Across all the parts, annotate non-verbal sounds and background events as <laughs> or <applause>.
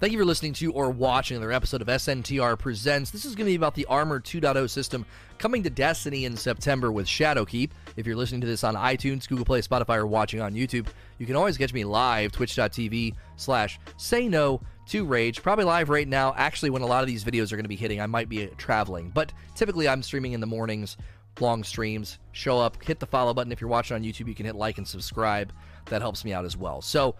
Thank you for listening to or watching another episode of SNTR Presents. This is going to be about the Armor 2.0 system coming to Destiny in September with Shadowkeep. If you're listening to this on iTunes, Google Play, Spotify, or watching on YouTube, you can always catch me live, twitch.tv slash say no to rage. Probably live right now. Actually, when a lot of these videos are going to be hitting, I might be traveling. But typically, I'm streaming in the mornings, long streams. Show up, hit the follow button. If you're watching on YouTube, you can hit like and subscribe. That helps me out as well. So,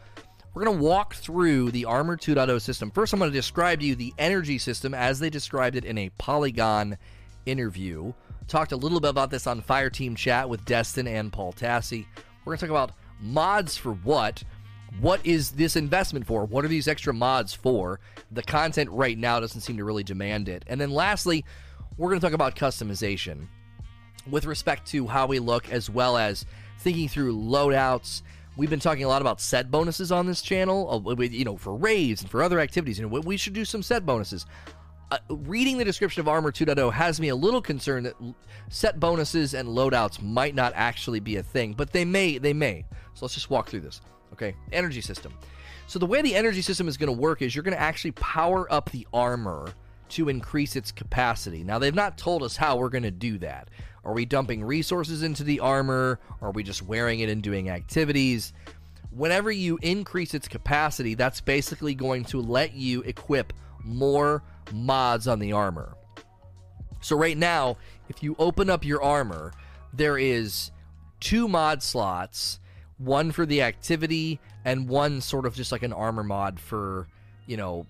we're going to walk through the Armor 2.0 system. First, I'm going to describe to you the energy system as they described it in a Polygon interview. Talked a little bit about this on Fireteam Chat with Destin and Paul Tassi. We're going to talk about mods for what. What is this investment for? What are these extra mods for? The content right now doesn't seem to really demand it. And then lastly, we're going to talk about customization with respect to how we look as well as thinking through loadouts We've been talking a lot about set bonuses on this channel, uh, you know, for raids and for other activities. You know, we should do some set bonuses. Uh, reading the description of Armor 2.0 has me a little concerned that set bonuses and loadouts might not actually be a thing, but they may. They may. So let's just walk through this. Okay, energy system. So the way the energy system is going to work is you're going to actually power up the armor to increase its capacity. Now they've not told us how we're going to do that. Are we dumping resources into the armor? Are we just wearing it and doing activities? Whenever you increase its capacity, that's basically going to let you equip more mods on the armor. So, right now, if you open up your armor, there is two mod slots one for the activity and one sort of just like an armor mod for, you know,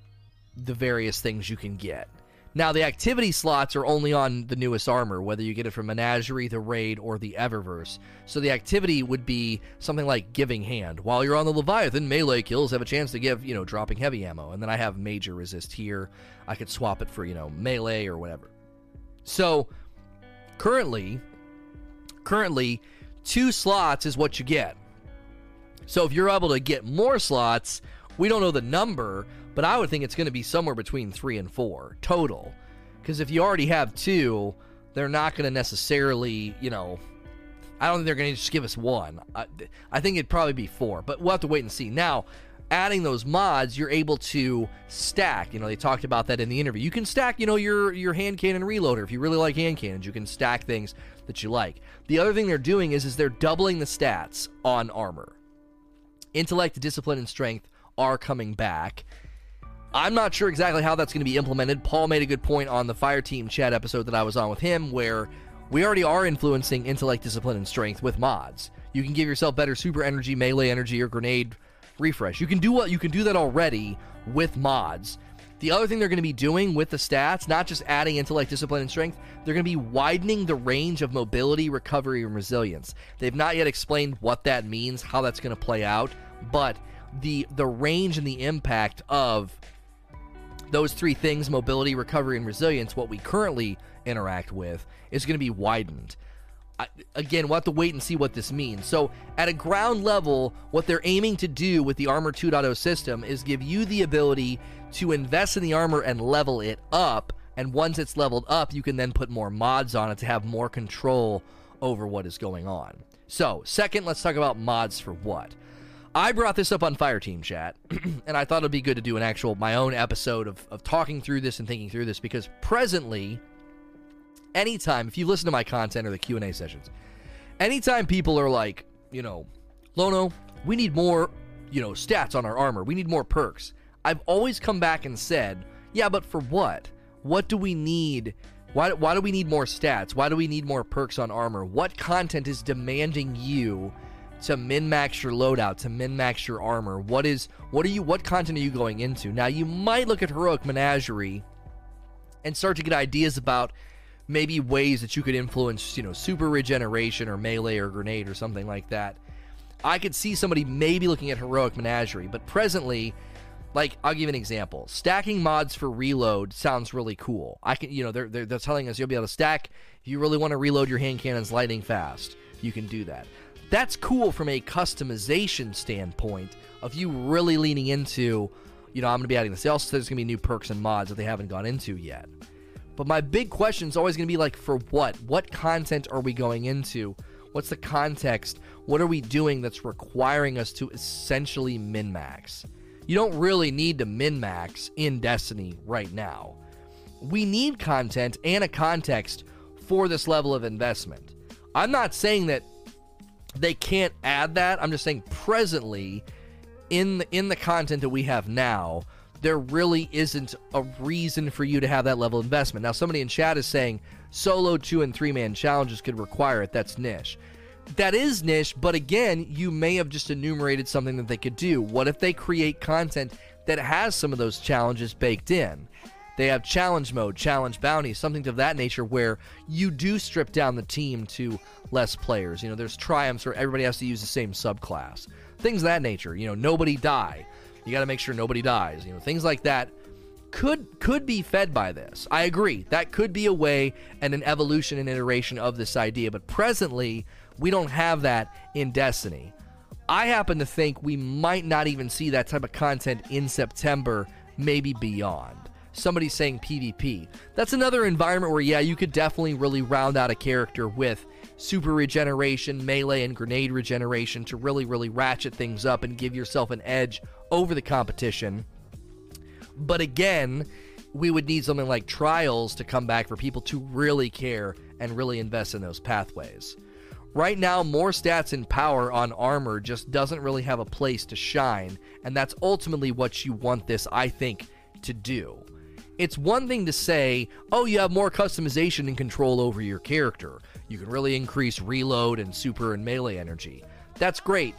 the various things you can get. Now, the activity slots are only on the newest armor, whether you get it from Menagerie, the Raid, or the Eververse. So the activity would be something like Giving Hand. While you're on the Leviathan, melee kills have a chance to give, you know, dropping heavy ammo. And then I have Major Resist here. I could swap it for, you know, melee or whatever. So currently, currently, two slots is what you get. So if you're able to get more slots, we don't know the number, but I would think it's going to be somewhere between three and four total. Because if you already have two, they're not going to necessarily, you know, I don't think they're going to just give us one. I, I think it'd probably be four, but we'll have to wait and see. Now, adding those mods, you're able to stack. You know, they talked about that in the interview. You can stack, you know, your your hand cannon reloader if you really like hand cannons. You can stack things that you like. The other thing they're doing is is they're doubling the stats on armor. Intellect, discipline, and strength are coming back, I'm not sure exactly how that's going to be implemented. Paul made a good point on the Fire Team chat episode that I was on with him, where we already are influencing intellect, discipline, and strength with mods. You can give yourself better super energy, melee energy, or grenade refresh. You can do what you can do that already with mods. The other thing they're going to be doing with the stats, not just adding intellect, discipline, and strength, they're going to be widening the range of mobility, recovery, and resilience. They've not yet explained what that means, how that's going to play out, but the the range and the impact of those three things mobility, recovery, and resilience, what we currently interact with, is going to be widened. I, again, we'll have to wait and see what this means. So, at a ground level, what they're aiming to do with the Armor 2.0 system is give you the ability to invest in the armor and level it up. And once it's leveled up, you can then put more mods on it to have more control over what is going on. So, second, let's talk about mods for what. I brought this up on Fire Team Chat, <clears throat> and I thought it'd be good to do an actual my own episode of, of talking through this and thinking through this because presently, anytime if you listen to my content or the Q and A sessions, anytime people are like, you know, Lono, we need more, you know, stats on our armor. We need more perks. I've always come back and said, yeah, but for what? What do we need? Why, why do we need more stats? Why do we need more perks on armor? What content is demanding you? To min max your loadout, to min max your armor? What is what are you what content are you going into? Now you might look at Heroic Menagerie and start to get ideas about maybe ways that you could influence, you know, super regeneration or melee or grenade or something like that. I could see somebody maybe looking at Heroic Menagerie, but presently, like I'll give an example. Stacking mods for reload sounds really cool. I can, you know, they're, they're, they're telling us you'll be able to stack if you really want to reload your hand cannons lightning fast. You can do that that's cool from a customization standpoint of you really leaning into, you know, I'm going to be adding this. Also there's going to be new perks and mods that they haven't gone into yet. But my big question is always going to be like, for what? What content are we going into? What's the context? What are we doing that's requiring us to essentially min max? You don't really need to min max in Destiny right now. We need content and a context for this level of investment. I'm not saying that they can't add that. I'm just saying presently in the, in the content that we have now, there really isn't a reason for you to have that level of investment. Now, somebody in chat is saying solo two and three man challenges could require it. That's niche. That is niche, but again, you may have just enumerated something that they could do. What if they create content that has some of those challenges baked in? They have challenge mode, challenge bounty, something of that nature where you do strip down the team to less players. You know, there's triumphs where everybody has to use the same subclass. Things of that nature. You know, nobody die. You got to make sure nobody dies. You know, things like that could could be fed by this. I agree. That could be a way and an evolution and iteration of this idea, but presently we don't have that in Destiny. I happen to think we might not even see that type of content in September, maybe beyond. Somebody's saying PvP. That's another environment where, yeah, you could definitely really round out a character with super regeneration, melee, and grenade regeneration to really, really ratchet things up and give yourself an edge over the competition. But again, we would need something like trials to come back for people to really care and really invest in those pathways. Right now, more stats and power on armor just doesn't really have a place to shine, and that's ultimately what you want this, I think, to do. It's one thing to say, oh, you have more customization and control over your character. You can really increase reload and super and melee energy. That's great,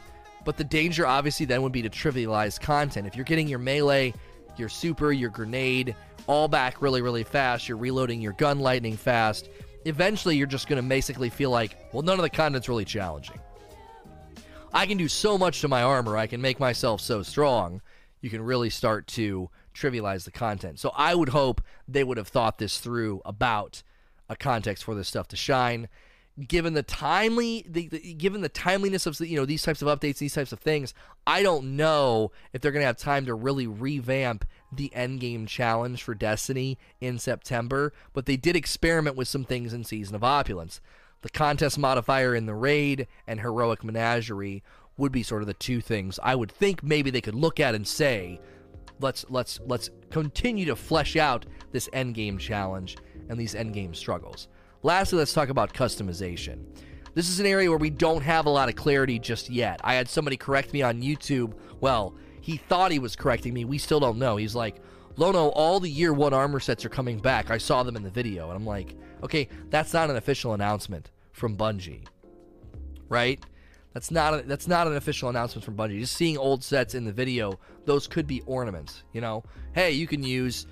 but the danger obviously then would be to trivialize content. If you're getting your melee, your super, your grenade all back really, really fast, you're reloading your gun lightning fast, eventually you're just going to basically feel like, well, none of the content's really challenging. I can do so much to my armor, I can make myself so strong, you can really start to trivialize the content. So I would hope they would have thought this through about a context for this stuff to shine given the timely the, the, given the timeliness of you know these types of updates these types of things i don't know if they're going to have time to really revamp the end game challenge for destiny in september but they did experiment with some things in season of opulence the contest modifier in the raid and heroic menagerie would be sort of the two things i would think maybe they could look at and say let's let's let's continue to flesh out this end game challenge and these end game struggles Lastly, let's talk about customization. This is an area where we don't have a lot of clarity just yet. I had somebody correct me on YouTube. Well, he thought he was correcting me. We still don't know. He's like, Lono, all the year one armor sets are coming back. I saw them in the video. And I'm like, okay, that's not an official announcement from Bungie. Right? That's not a, that's not an official announcement from Bungie. Just seeing old sets in the video, those could be ornaments, you know. Hey, you can use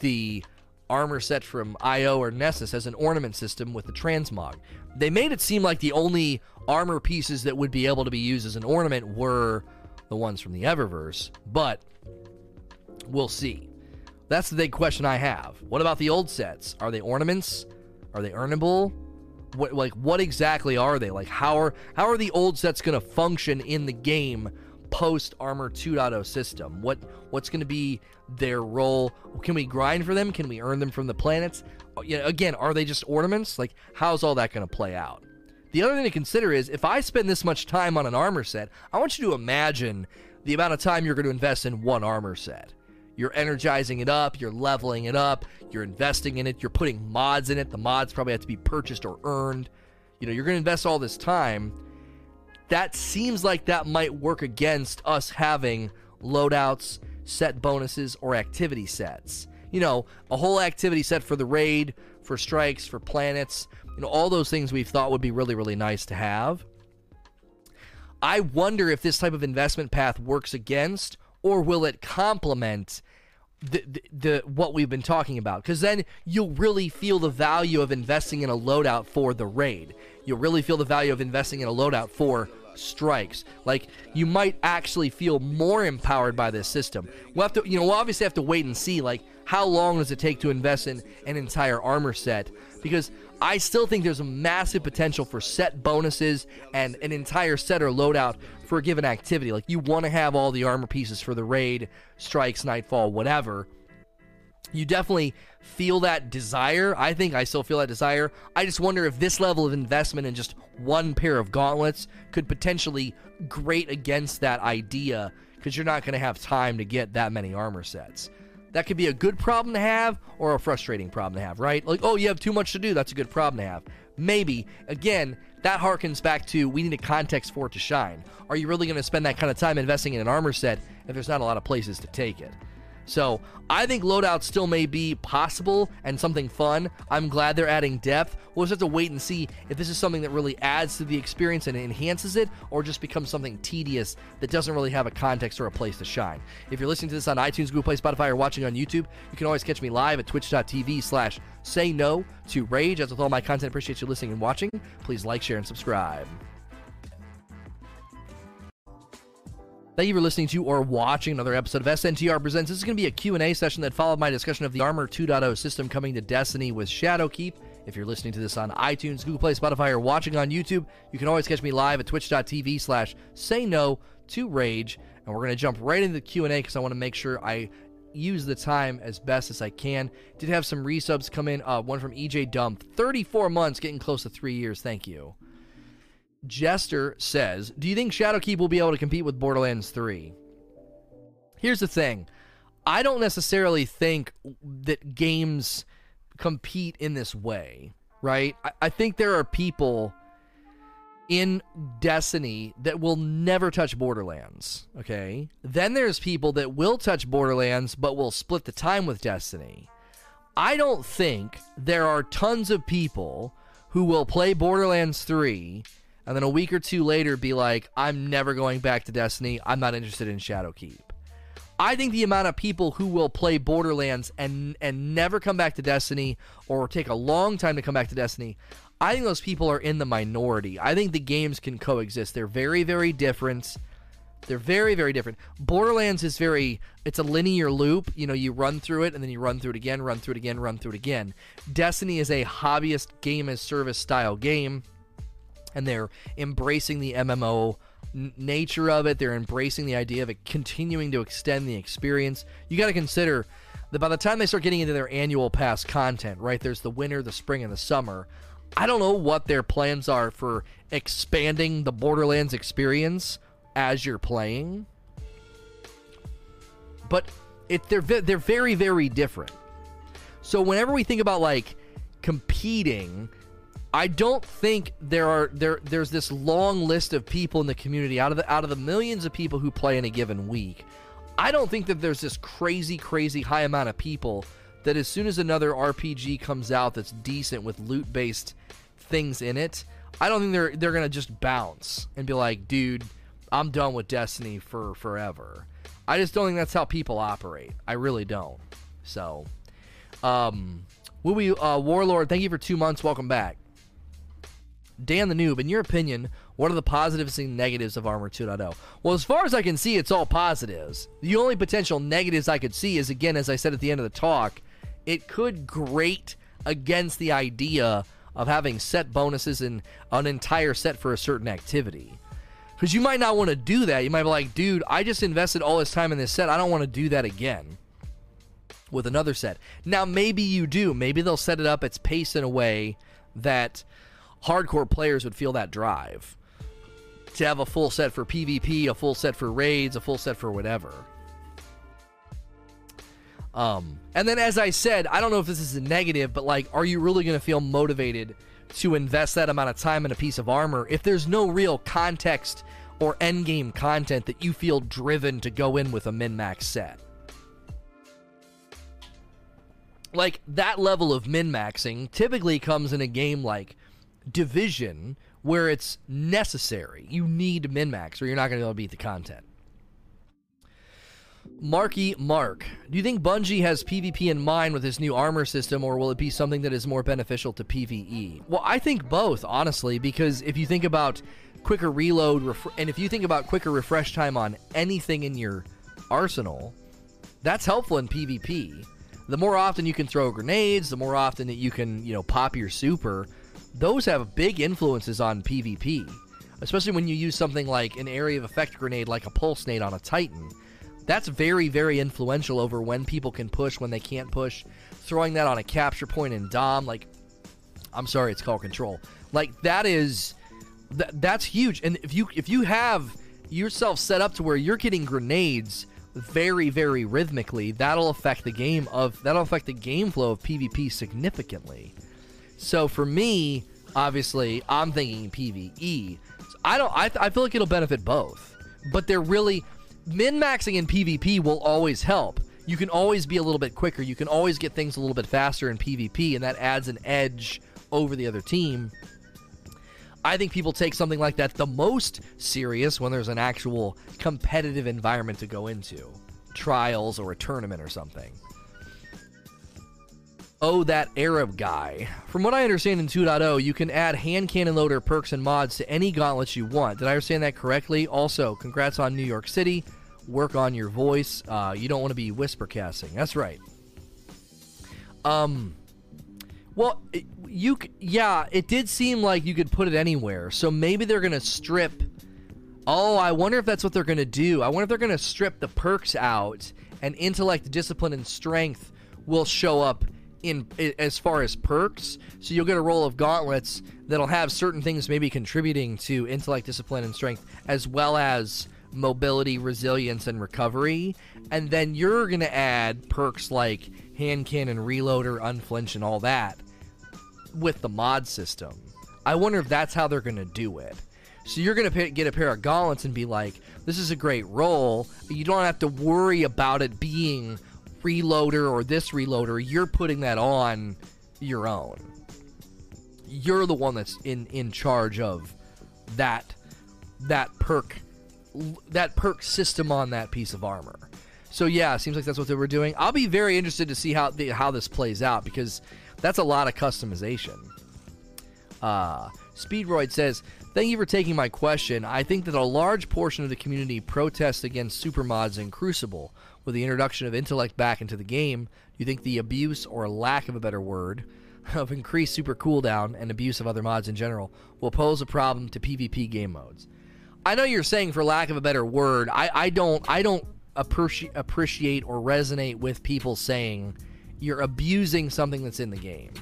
the armor set from IO or Nessus as an ornament system with the transmog. They made it seem like the only armor pieces that would be able to be used as an ornament were the ones from the Eververse, but we'll see. That's the big question I have. What about the old sets? Are they ornaments? Are they earnable? What like what exactly are they? Like how are how are the old sets going to function in the game post Armor 2.0 system? What what's going to be their role? Can we grind for them? Can we earn them from the planets? Uh, again, are they just ornaments? Like how's all that going to play out? The other thing to consider is if I spend this much time on an armor set, I want you to imagine the amount of time you're going to invest in one armor set. You're energizing it up, you're leveling it up, you're investing in it, you're putting mods in it. The mods probably have to be purchased or earned. You know, you're going to invest all this time that seems like that might work against us having loadouts, set bonuses, or activity sets. You know, a whole activity set for the raid, for strikes, for planets, you know, all those things we've thought would be really, really nice to have. I wonder if this type of investment path works against or will it complement the, the, the what we've been talking about because then you'll really feel the value of investing in a loadout for the raid you'll really feel the value of investing in a loadout for strikes. Like you might actually feel more empowered by this system. We'll have to, you know, we'll obviously have to wait and see. Like how long does it take to invest in an entire armor set? Because I still think there's a massive potential for set bonuses and an entire set or loadout for a given activity. Like you want to have all the armor pieces for the raid, strikes, nightfall, whatever you definitely feel that desire. I think I still feel that desire. I just wonder if this level of investment in just one pair of gauntlets could potentially grate against that idea because you're not going to have time to get that many armor sets. That could be a good problem to have or a frustrating problem to have, right? Like, oh, you have too much to do. That's a good problem to have. Maybe. Again, that harkens back to we need a context for it to shine. Are you really going to spend that kind of time investing in an armor set if there's not a lot of places to take it? So I think loadout still may be possible and something fun. I'm glad they're adding depth. We'll just have to wait and see if this is something that really adds to the experience and enhances it, or just becomes something tedious that doesn't really have a context or a place to shine. If you're listening to this on iTunes, Google Play, Spotify, or watching on YouTube, you can always catch me live at twitch.tv slash say no to rage. As with all my content, appreciate you listening and watching. Please like, share, and subscribe. Thank you for listening to or watching another episode of SNTR Presents. This is going to be a Q&A session that followed my discussion of the Armor 2.0 system coming to Destiny with Shadowkeep. If you're listening to this on iTunes, Google Play, Spotify, or watching on YouTube, you can always catch me live at twitch.tv slash say no to rage. And we're going to jump right into the Q&A because I want to make sure I use the time as best as I can. Did have some resubs come in. Uh, one from EJ Dump, 34 months, getting close to three years. Thank you. Jester says, Do you think Shadowkeep will be able to compete with Borderlands 3? Here's the thing I don't necessarily think that games compete in this way, right? I, I think there are people in Destiny that will never touch Borderlands, okay? Then there's people that will touch Borderlands but will split the time with Destiny. I don't think there are tons of people who will play Borderlands 3 and then a week or two later be like, I'm never going back to Destiny. I'm not interested in Shadowkeep. I think the amount of people who will play Borderlands and and never come back to Destiny or take a long time to come back to Destiny, I think those people are in the minority. I think the games can coexist. They're very very different. They're very very different. Borderlands is very it's a linear loop. You know, you run through it and then you run through it again, run through it again, run through it again. Destiny is a hobbyist game as service style game and they're embracing the MMO nature of it. They're embracing the idea of it continuing to extend the experience. You got to consider that by the time they start getting into their annual pass content, right? There's the winter, the spring, and the summer. I don't know what their plans are for expanding the Borderlands experience as you're playing, but it they're they're very very different. So whenever we think about like competing I don't think there are there there's this long list of people in the community out of the out of the millions of people who play in a given week. I don't think that there's this crazy crazy high amount of people that as soon as another RPG comes out that's decent with loot based things in it, I don't think they're they're going to just bounce and be like, "Dude, I'm done with Destiny for forever." I just don't think that's how people operate. I really don't. So, um, will we uh, Warlord, thank you for 2 months. Welcome back. Dan the Noob, in your opinion, what are the positives and negatives of Armor 2.0? Well, as far as I can see, it's all positives. The only potential negatives I could see is, again, as I said at the end of the talk, it could grate against the idea of having set bonuses and an entire set for a certain activity. Because you might not want to do that. You might be like, dude, I just invested all this time in this set. I don't want to do that again with another set. Now, maybe you do. Maybe they'll set it up its pace in a way that hardcore players would feel that drive to have a full set for PvP, a full set for raids, a full set for whatever. Um, and then, as I said, I don't know if this is a negative, but like, are you really going to feel motivated to invest that amount of time in a piece of armor if there's no real context or endgame content that you feel driven to go in with a min max set? Like, that level of min maxing typically comes in a game like division where it's necessary. You need min max, or you're not going to be able to beat the content. Marky Mark, do you think Bungie has PvP in mind with this new armor system, or will it be something that is more beneficial to PvE? Well, I think both, honestly, because if you think about quicker reload, ref- and if you think about quicker refresh time on anything in your arsenal, that's helpful in PvP. The more often you can throw grenades, the more often that you can, you know, pop your super, those have big influences on PvP, especially when you use something like an area of effect grenade like a pulse nade on a Titan. That's very, very influential over when people can push, when they can't push. Throwing that on a capture point in Dom, like, I'm sorry, it's called control. Like that is, th- that's huge. And if you if you have yourself set up to where you're getting grenades very very rhythmically that'll affect the game of that'll affect the game flow of pvp significantly so for me obviously i'm thinking pve so i don't I, I feel like it'll benefit both. But they're really min maxing in pvp will always help. You can always be a little bit quicker. You can always get things a little bit faster in pvp and that adds an edge over the other team. I think people take something like that the most serious when there's an actual competitive environment to go into. Trials or a tournament or something. Oh, that Arab guy. From what I understand in 2.0, you can add hand cannon loader perks and mods to any gauntlets you want. Did I understand that correctly? Also, congrats on New York City. Work on your voice. Uh, you don't want to be whisper casting. That's right. Um, well, you yeah, it did seem like you could put it anywhere. So maybe they're gonna strip. Oh, I wonder if that's what they're gonna do. I wonder if they're gonna strip the perks out, and intellect, discipline, and strength will show up in as far as perks. So you'll get a roll of gauntlets that'll have certain things maybe contributing to intellect, discipline, and strength, as well as mobility, resilience, and recovery. And then you're gonna add perks like hand cannon, reloader, unflinch, and all that with the mod system. I wonder if that's how they're going to do it. So you're going to get a pair of gauntlets and be like, this is a great roll. You don't have to worry about it being reloader or this reloader. You're putting that on your own. You're the one that's in in charge of that that perk that perk system on that piece of armor. So yeah, seems like that's what they were doing. I'll be very interested to see how the, how this plays out because that's a lot of customization. Uh, Speedroid says, Thank you for taking my question. I think that a large portion of the community protests against supermods in Crucible. With the introduction of intellect back into the game, do you think the abuse, or lack of a better word, <laughs> of increased super cooldown and abuse of other mods in general will pose a problem to PvP game modes? I know you're saying for lack of a better word, I, I don't I don't appreci- appreciate or resonate with people saying you're abusing something that's in the game.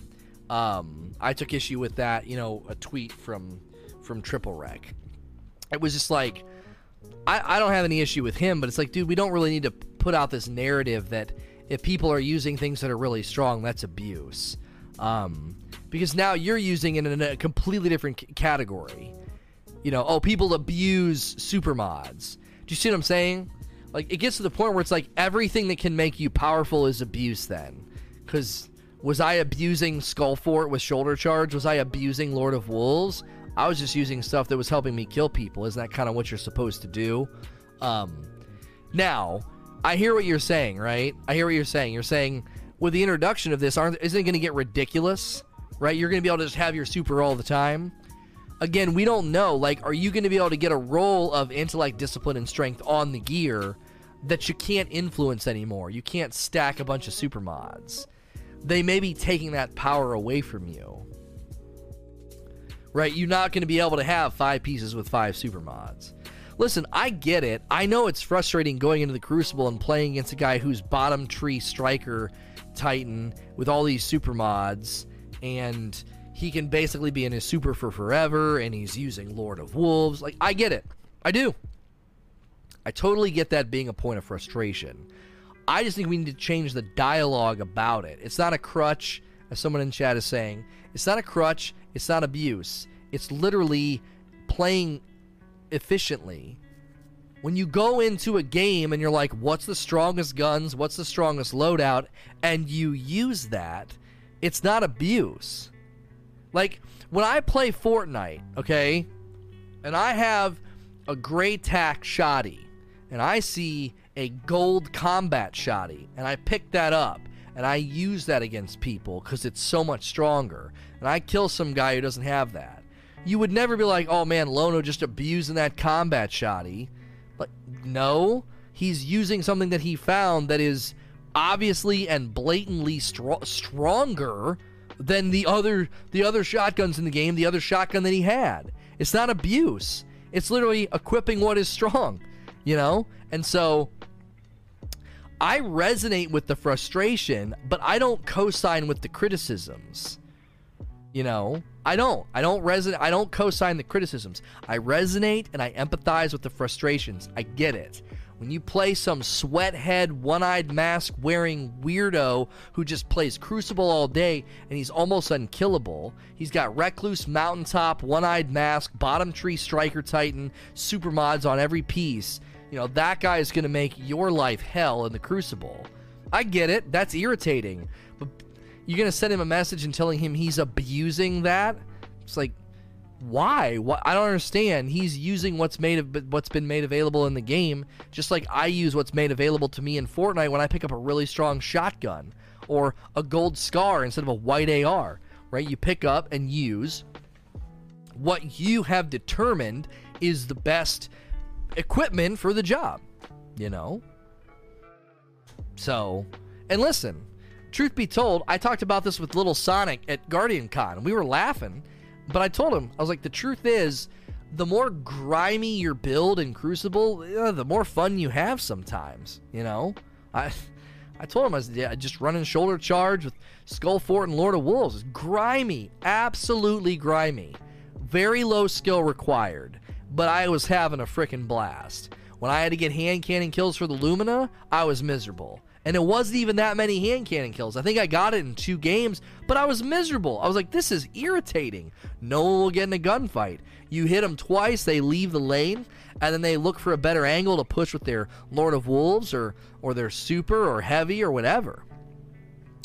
Um, I took issue with that. You know, a tweet from from Triple Wreck. It was just like, I, I don't have any issue with him, but it's like, dude, we don't really need to put out this narrative that if people are using things that are really strong, that's abuse. Um, because now you're using it in a completely different c- category. You know, oh, people abuse super mods. Do you see what I'm saying? Like, it gets to the point where it's like everything that can make you powerful is abuse then. Because was I abusing Skullfort with shoulder charge? Was I abusing Lord of Wolves? I was just using stuff that was helping me kill people. Isn't that kind of what you're supposed to do? Um, now, I hear what you're saying, right? I hear what you're saying. You're saying with the introduction of this, aren't isn't it going to get ridiculous? Right? You're going to be able to just have your super all the time. Again, we don't know. Like, are you going to be able to get a roll of intellect, discipline, and strength on the gear that you can't influence anymore? You can't stack a bunch of super mods they may be taking that power away from you. Right? You're not going to be able to have five pieces with five super mods. Listen, I get it. I know it's frustrating going into the Crucible and playing against a guy who's bottom tree striker Titan with all these super mods, and he can basically be in his super for forever, and he's using Lord of Wolves. Like, I get it. I do. I totally get that being a point of frustration. I just think we need to change the dialogue about it. It's not a crutch, as someone in chat is saying. It's not a crutch. It's not abuse. It's literally playing efficiently. When you go into a game and you're like, what's the strongest guns? What's the strongest loadout? And you use that, it's not abuse. Like, when I play Fortnite, okay, and I have a gray tack shoddy, and I see a gold combat shoddy, and I pick that up and I use that against people because it's so much stronger, and I kill some guy who doesn't have that. You would never be like, oh man, Lono just abusing that combat shoddy. But no, he's using something that he found that is obviously and blatantly stro- stronger than the other the other shotguns in the game, the other shotgun that he had. It's not abuse. It's literally equipping what is strong, you know? And so I resonate with the frustration, but I don't co sign with the criticisms. You know? I don't. I don't resonate. I don't co-sign the criticisms. I resonate and I empathize with the frustrations. I get it. When you play some sweathead, one-eyed mask wearing weirdo who just plays Crucible all day and he's almost unkillable. He's got Recluse, Mountaintop, one-eyed mask, bottom tree Striker Titan, super mods on every piece. You know, that guy is going to make your life hell in the Crucible. I get it. That's irritating. You're to send him a message and telling him he's abusing that? It's like, why? What? I don't understand. He's using what's made of what's been made available in the game, just like I use what's made available to me in Fortnite when I pick up a really strong shotgun or a gold scar instead of a white AR. Right? You pick up and use what you have determined is the best equipment for the job. You know. So, and listen, truth be told, I talked about this with Little Sonic at Guardian Con. And we were laughing but I told him, I was like, the truth is, the more grimy your build in Crucible, uh, the more fun you have sometimes. You know, I, I told him I was yeah, just running shoulder charge with Skull Fort and Lord of Wolves. It's grimy, absolutely grimy, very low skill required. But I was having a freaking blast. When I had to get hand cannon kills for the Lumina, I was miserable and it wasn't even that many hand cannon kills. I think I got it in two games, but I was miserable. I was like, this is irritating. No one will get in a gunfight. You hit them twice, they leave the lane, and then they look for a better angle to push with their Lord of Wolves or or their super or heavy or whatever.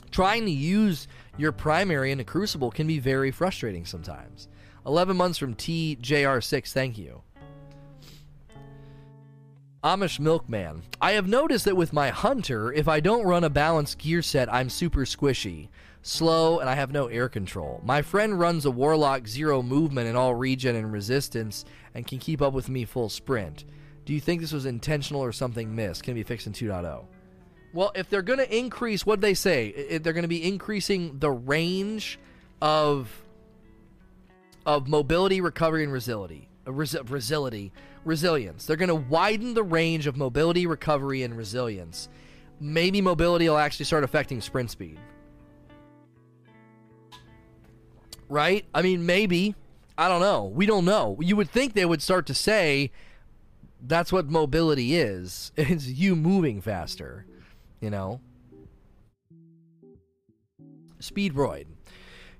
Trying to use your primary in a crucible can be very frustrating sometimes. 11 months from TJR6, thank you. Amish Milkman. I have noticed that with my Hunter, if I don't run a balanced gear set, I'm super squishy, slow, and I have no air control. My friend runs a Warlock zero movement in all regen and resistance and can keep up with me full sprint. Do you think this was intentional or something missed? Can be fixed in 2.0? Well, if they're going to increase, what they say? If they're going to be increasing the range of of mobility, recovery, and resiliency. Uh, res- resiliency resilience. They're going to widen the range of mobility, recovery, and resilience. Maybe mobility will actually start affecting sprint speed. Right? I mean, maybe. I don't know. We don't know. You would think they would start to say that's what mobility is. <laughs> It's you moving faster, you know? Speedroid.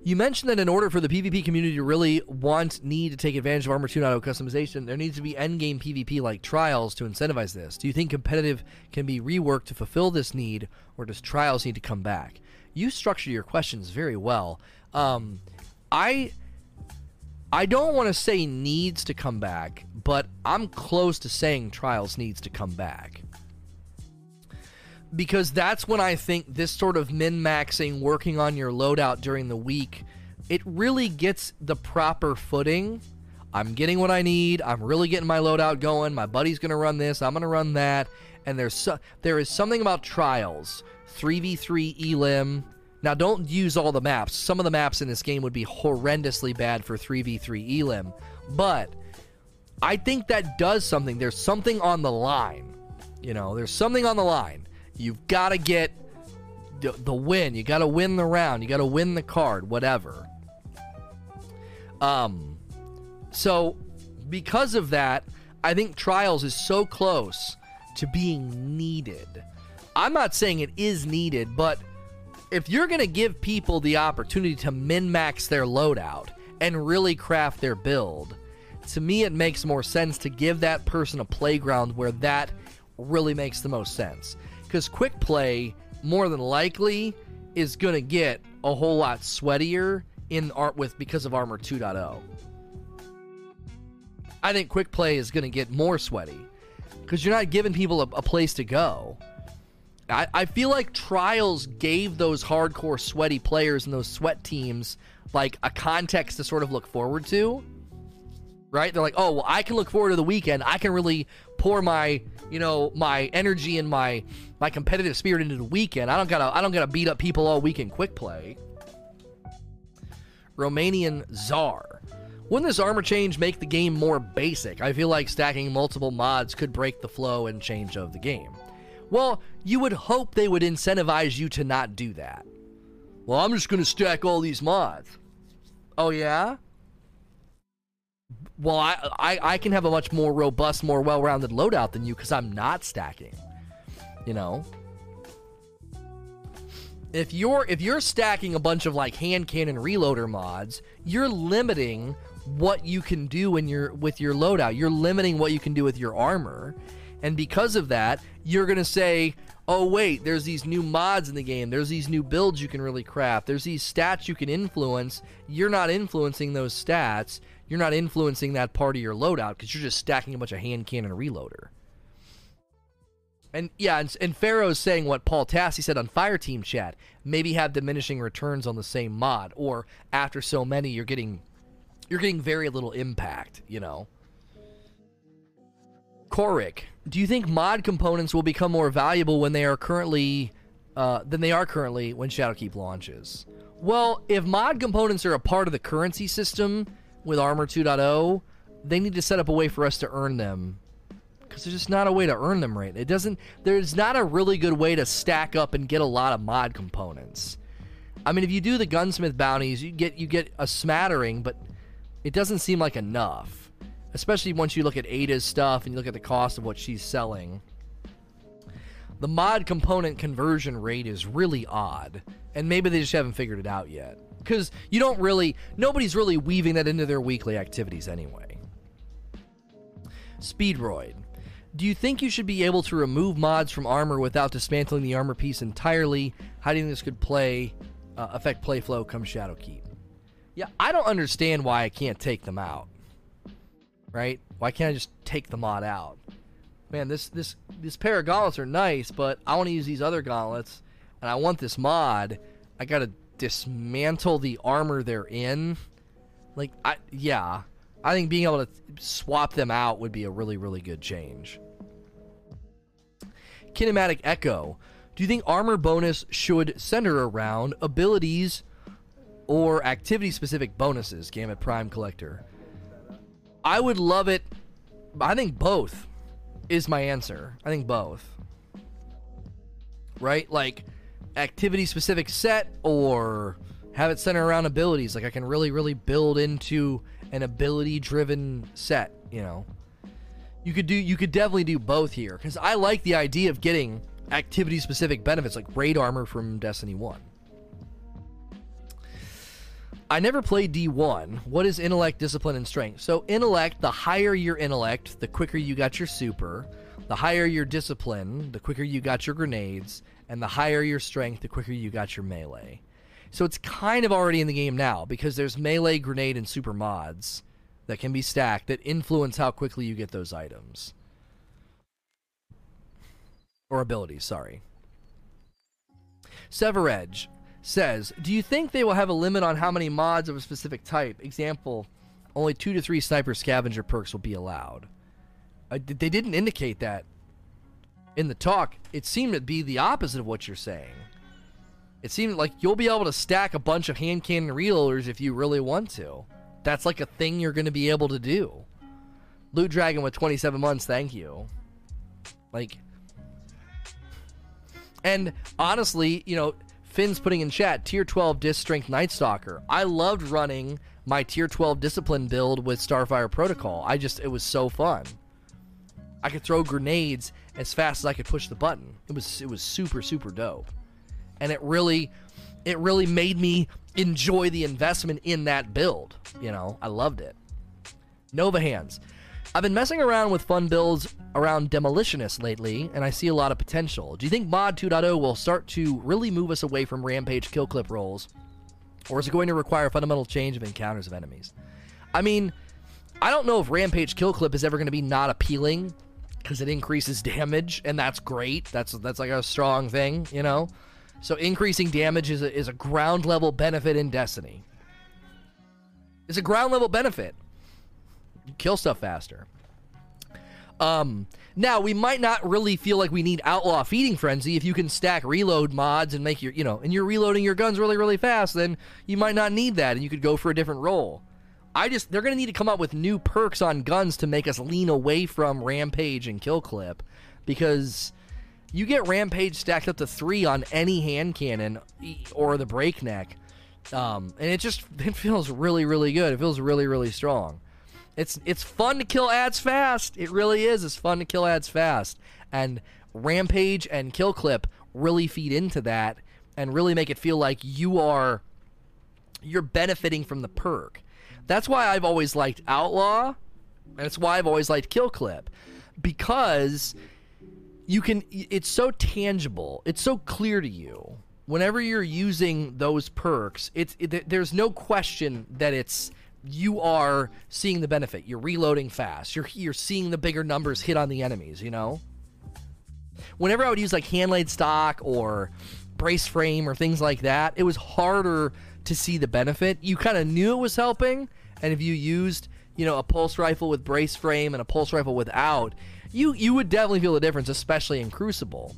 You mentioned that in order for the PvP community to really want, need to take advantage of Armor 2.0 customization, there needs to be endgame PvP like trials to incentivize this. Do you think competitive can be reworked to fulfill this need, or does trials need to come back? You structure your questions very well. Um, I I don't want to say needs to come back, but I'm close to saying trials needs to come back because that's when I think this sort of min maxing, working on your loadout during the week, it really gets the proper footing. I'm getting what I need. I'm really getting my loadout going. My buddy's going to run this. I'm going to run that. And there's so, there is something about trials, 3v3 elim. Now don't use all the maps. Some of the maps in this game would be horrendously bad for 3v3 elim, but I think that does something. There's something on the line. You know, there's something on the line. You've got to get the, the win. You got to win the round. You got to win the card, whatever. Um, so because of that, I think Trials is so close to being needed. I'm not saying it is needed, but if you're going to give people the opportunity to min max their loadout and really craft their build, to me it makes more sense to give that person a playground where that really makes the most sense because quick play more than likely is going to get a whole lot sweatier in art with because of armor 2.0 i think quick play is going to get more sweaty because you're not giving people a, a place to go. I, I feel like trials gave those hardcore sweaty players and those sweat teams like a context to sort of look forward to right? They're like oh well i can look forward to the weekend. I can really pour my you know my energy and my my competitive spirit into the weekend. I don't gotta I don't gotta beat up people all weekend quick play. Romanian Czar. Wouldn't this armor change make the game more basic? I feel like stacking multiple mods could break the flow and change of the game. Well, you would hope they would incentivize you to not do that. Well, I'm just going to stack all these mods. Oh yeah. Well, I, I I can have a much more robust, more well-rounded loadout than you because I'm not stacking. You know. If you're if you're stacking a bunch of like hand cannon reloader mods, you're limiting what you can do in your with your loadout. You're limiting what you can do with your armor. And because of that, you're going to say, "Oh wait, there's these new mods in the game. There's these new builds you can really craft. There's these stats you can influence. You're not influencing those stats. You're not influencing that part of your loadout because you're just stacking a bunch of hand cannon reloader." And yeah, and, and Pharaoh's saying what Paul Tassi said on Fireteam chat. Maybe have diminishing returns on the same mod, or after so many, you're getting you're getting very little impact. You know. Korik, do you think mod components will become more valuable when they are currently uh, than they are currently when Shadowkeep launches? Well, if mod components are a part of the currency system with Armor 2.0, they need to set up a way for us to earn them because there's just not a way to earn them right. It doesn't. There's not a really good way to stack up and get a lot of mod components. I mean, if you do the gunsmith bounties, you get you get a smattering, but it doesn't seem like enough especially once you look at Ada's stuff and you look at the cost of what she's selling. The mod component conversion rate is really odd, and maybe they just haven't figured it out yet. Because you don't really, nobody's really weaving that into their weekly activities anyway. Speedroid. Do you think you should be able to remove mods from armor without dismantling the armor piece entirely? How do you think this could play uh, affect play flow come Shadowkeep? Yeah, I don't understand why I can't take them out right? Why can't I just take the mod out? Man, this this this pair of gauntlets are nice, but I want to use these other gauntlets, and I want this mod. I gotta dismantle the armor they're in. Like, I yeah, I think being able to swap them out would be a really really good change. Kinematic Echo. Do you think armor bonus should center around abilities or activity specific bonuses? Gamut Prime Collector. I would love it. I think both is my answer. I think both. Right? Like activity specific set or have it center around abilities. Like I can really, really build into an ability driven set, you know. You could do you could definitely do both here. Because I like the idea of getting activity specific benefits like raid armor from Destiny 1. I never played D1. What is intellect, discipline, and strength? So, intellect, the higher your intellect, the quicker you got your super. The higher your discipline, the quicker you got your grenades. And the higher your strength, the quicker you got your melee. So, it's kind of already in the game now because there's melee, grenade, and super mods that can be stacked that influence how quickly you get those items. Or abilities, sorry. Severedge says, Do you think they will have a limit on how many mods of a specific type? Example, only two to three sniper scavenger perks will be allowed. Uh, they didn't indicate that in the talk. It seemed to be the opposite of what you're saying. It seemed like you'll be able to stack a bunch of hand cannon reloaders if you really want to. That's like a thing you're going to be able to do. Loot Dragon with 27 months, thank you. Like, and honestly, you know, Finn's putting in chat tier 12 disc strength Night Stalker. I loved running my tier 12 discipline build with Starfire Protocol. I just, it was so fun. I could throw grenades as fast as I could push the button. It was, it was super, super dope. And it really, it really made me enjoy the investment in that build. You know, I loved it. Nova Hands. I've been messing around with fun builds around Demolitionist lately, and I see a lot of potential. Do you think Mod 2.0 will start to really move us away from Rampage kill clip rolls? Or is it going to require a fundamental change of encounters of enemies? I mean, I don't know if Rampage kill clip is ever going to be not appealing because it increases damage, and that's great. That's that's like a strong thing, you know. So increasing damage is a, is a ground level benefit in Destiny. It's a ground level benefit kill stuff faster. Um, now we might not really feel like we need outlaw feeding frenzy if you can stack reload mods and make your, you know, and you're reloading your guns really, really fast. Then you might not need that, and you could go for a different role. I just they're gonna need to come up with new perks on guns to make us lean away from rampage and kill clip, because you get rampage stacked up to three on any hand cannon or the breakneck. Um, and it just <laughs> it feels really really good. It feels really really strong. It's it's fun to kill ads fast. It really is. It's fun to kill ads fast. And Rampage and Kill Clip really feed into that and really make it feel like you are you're benefiting from the perk. That's why I've always liked Outlaw, and it's why I've always liked Kill Clip because you can it's so tangible. It's so clear to you. Whenever you're using those perks, it's it, there's no question that it's you are seeing the benefit. You're reloading fast. You're you're seeing the bigger numbers hit on the enemies, you know? Whenever I would use like hand laid stock or brace frame or things like that, it was harder to see the benefit. You kind of knew it was helping, and if you used, you know, a pulse rifle with brace frame and a pulse rifle without, you you would definitely feel the difference, especially in Crucible.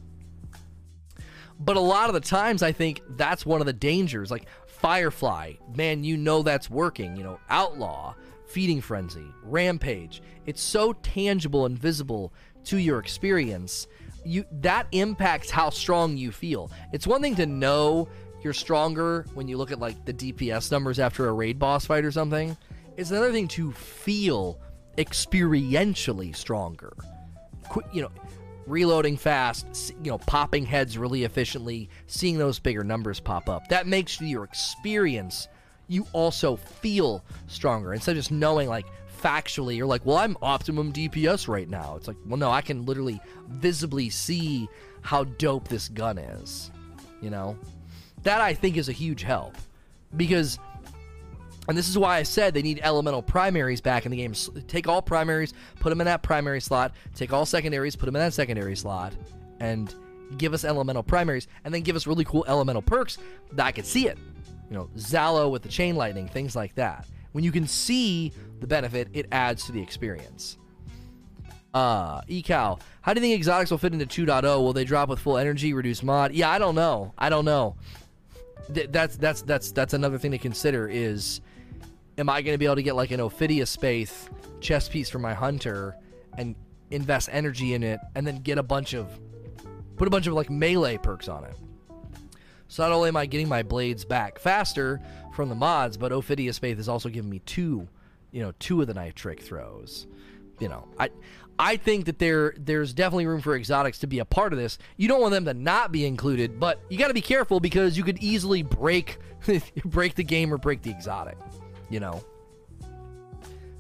But a lot of the times, I think that's one of the dangers. Like Firefly, man, you know that's working. You know, Outlaw, Feeding Frenzy, Rampage. It's so tangible and visible to your experience. You that impacts how strong you feel. It's one thing to know you're stronger when you look at like the DPS numbers after a raid boss fight or something. It's another thing to feel experientially stronger. You know, reloading fast, you know, popping heads really efficiently, seeing those bigger numbers pop up. That makes your experience you also feel stronger instead of just knowing like factually you're like, "Well, I'm optimum DPS right now." It's like, "Well, no, I can literally visibly see how dope this gun is." You know? That I think is a huge help because and this is why I said they need elemental primaries back in the game. Take all primaries, put them in that primary slot. Take all secondaries, put them in that secondary slot, and give us elemental primaries, and then give us really cool elemental perks that I could see it. You know, Zalo with the chain lightning, things like that. When you can see the benefit, it adds to the experience. Uh, Ecal, how do you think exotics will fit into 2.0? Will they drop with full energy, reduce mod? Yeah, I don't know. I don't know. Th- that's that's that's that's another thing to consider is am I going to be able to get like an Ophidian Aspect chess piece for my hunter and invest energy in it and then get a bunch of put a bunch of like melee perks on it. So not only am I getting my blades back faster from the mods, but Ophidian Aspect is also giving me two, you know, two of the knife trick throws. You know, I I think that there there's definitely room for exotics to be a part of this. You don't want them to not be included, but you got to be careful because you could easily break <laughs> break the game or break the exotic you know.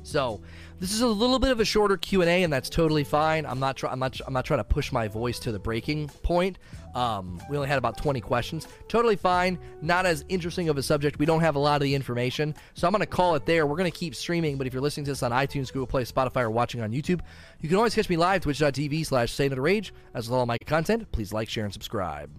So, this is a little bit of a shorter Q&A and that's totally fine. I'm not try- I'm not I'm not trying to push my voice to the breaking point. Um, we only had about 20 questions. Totally fine. Not as interesting of a subject. We don't have a lot of the information. So I'm going to call it there. We're going to keep streaming, but if you're listening to this on iTunes, Google Play, Spotify, or watching on YouTube, you can always catch me live, twitch.tv slash Rage. As with all my content, please like, share, and subscribe.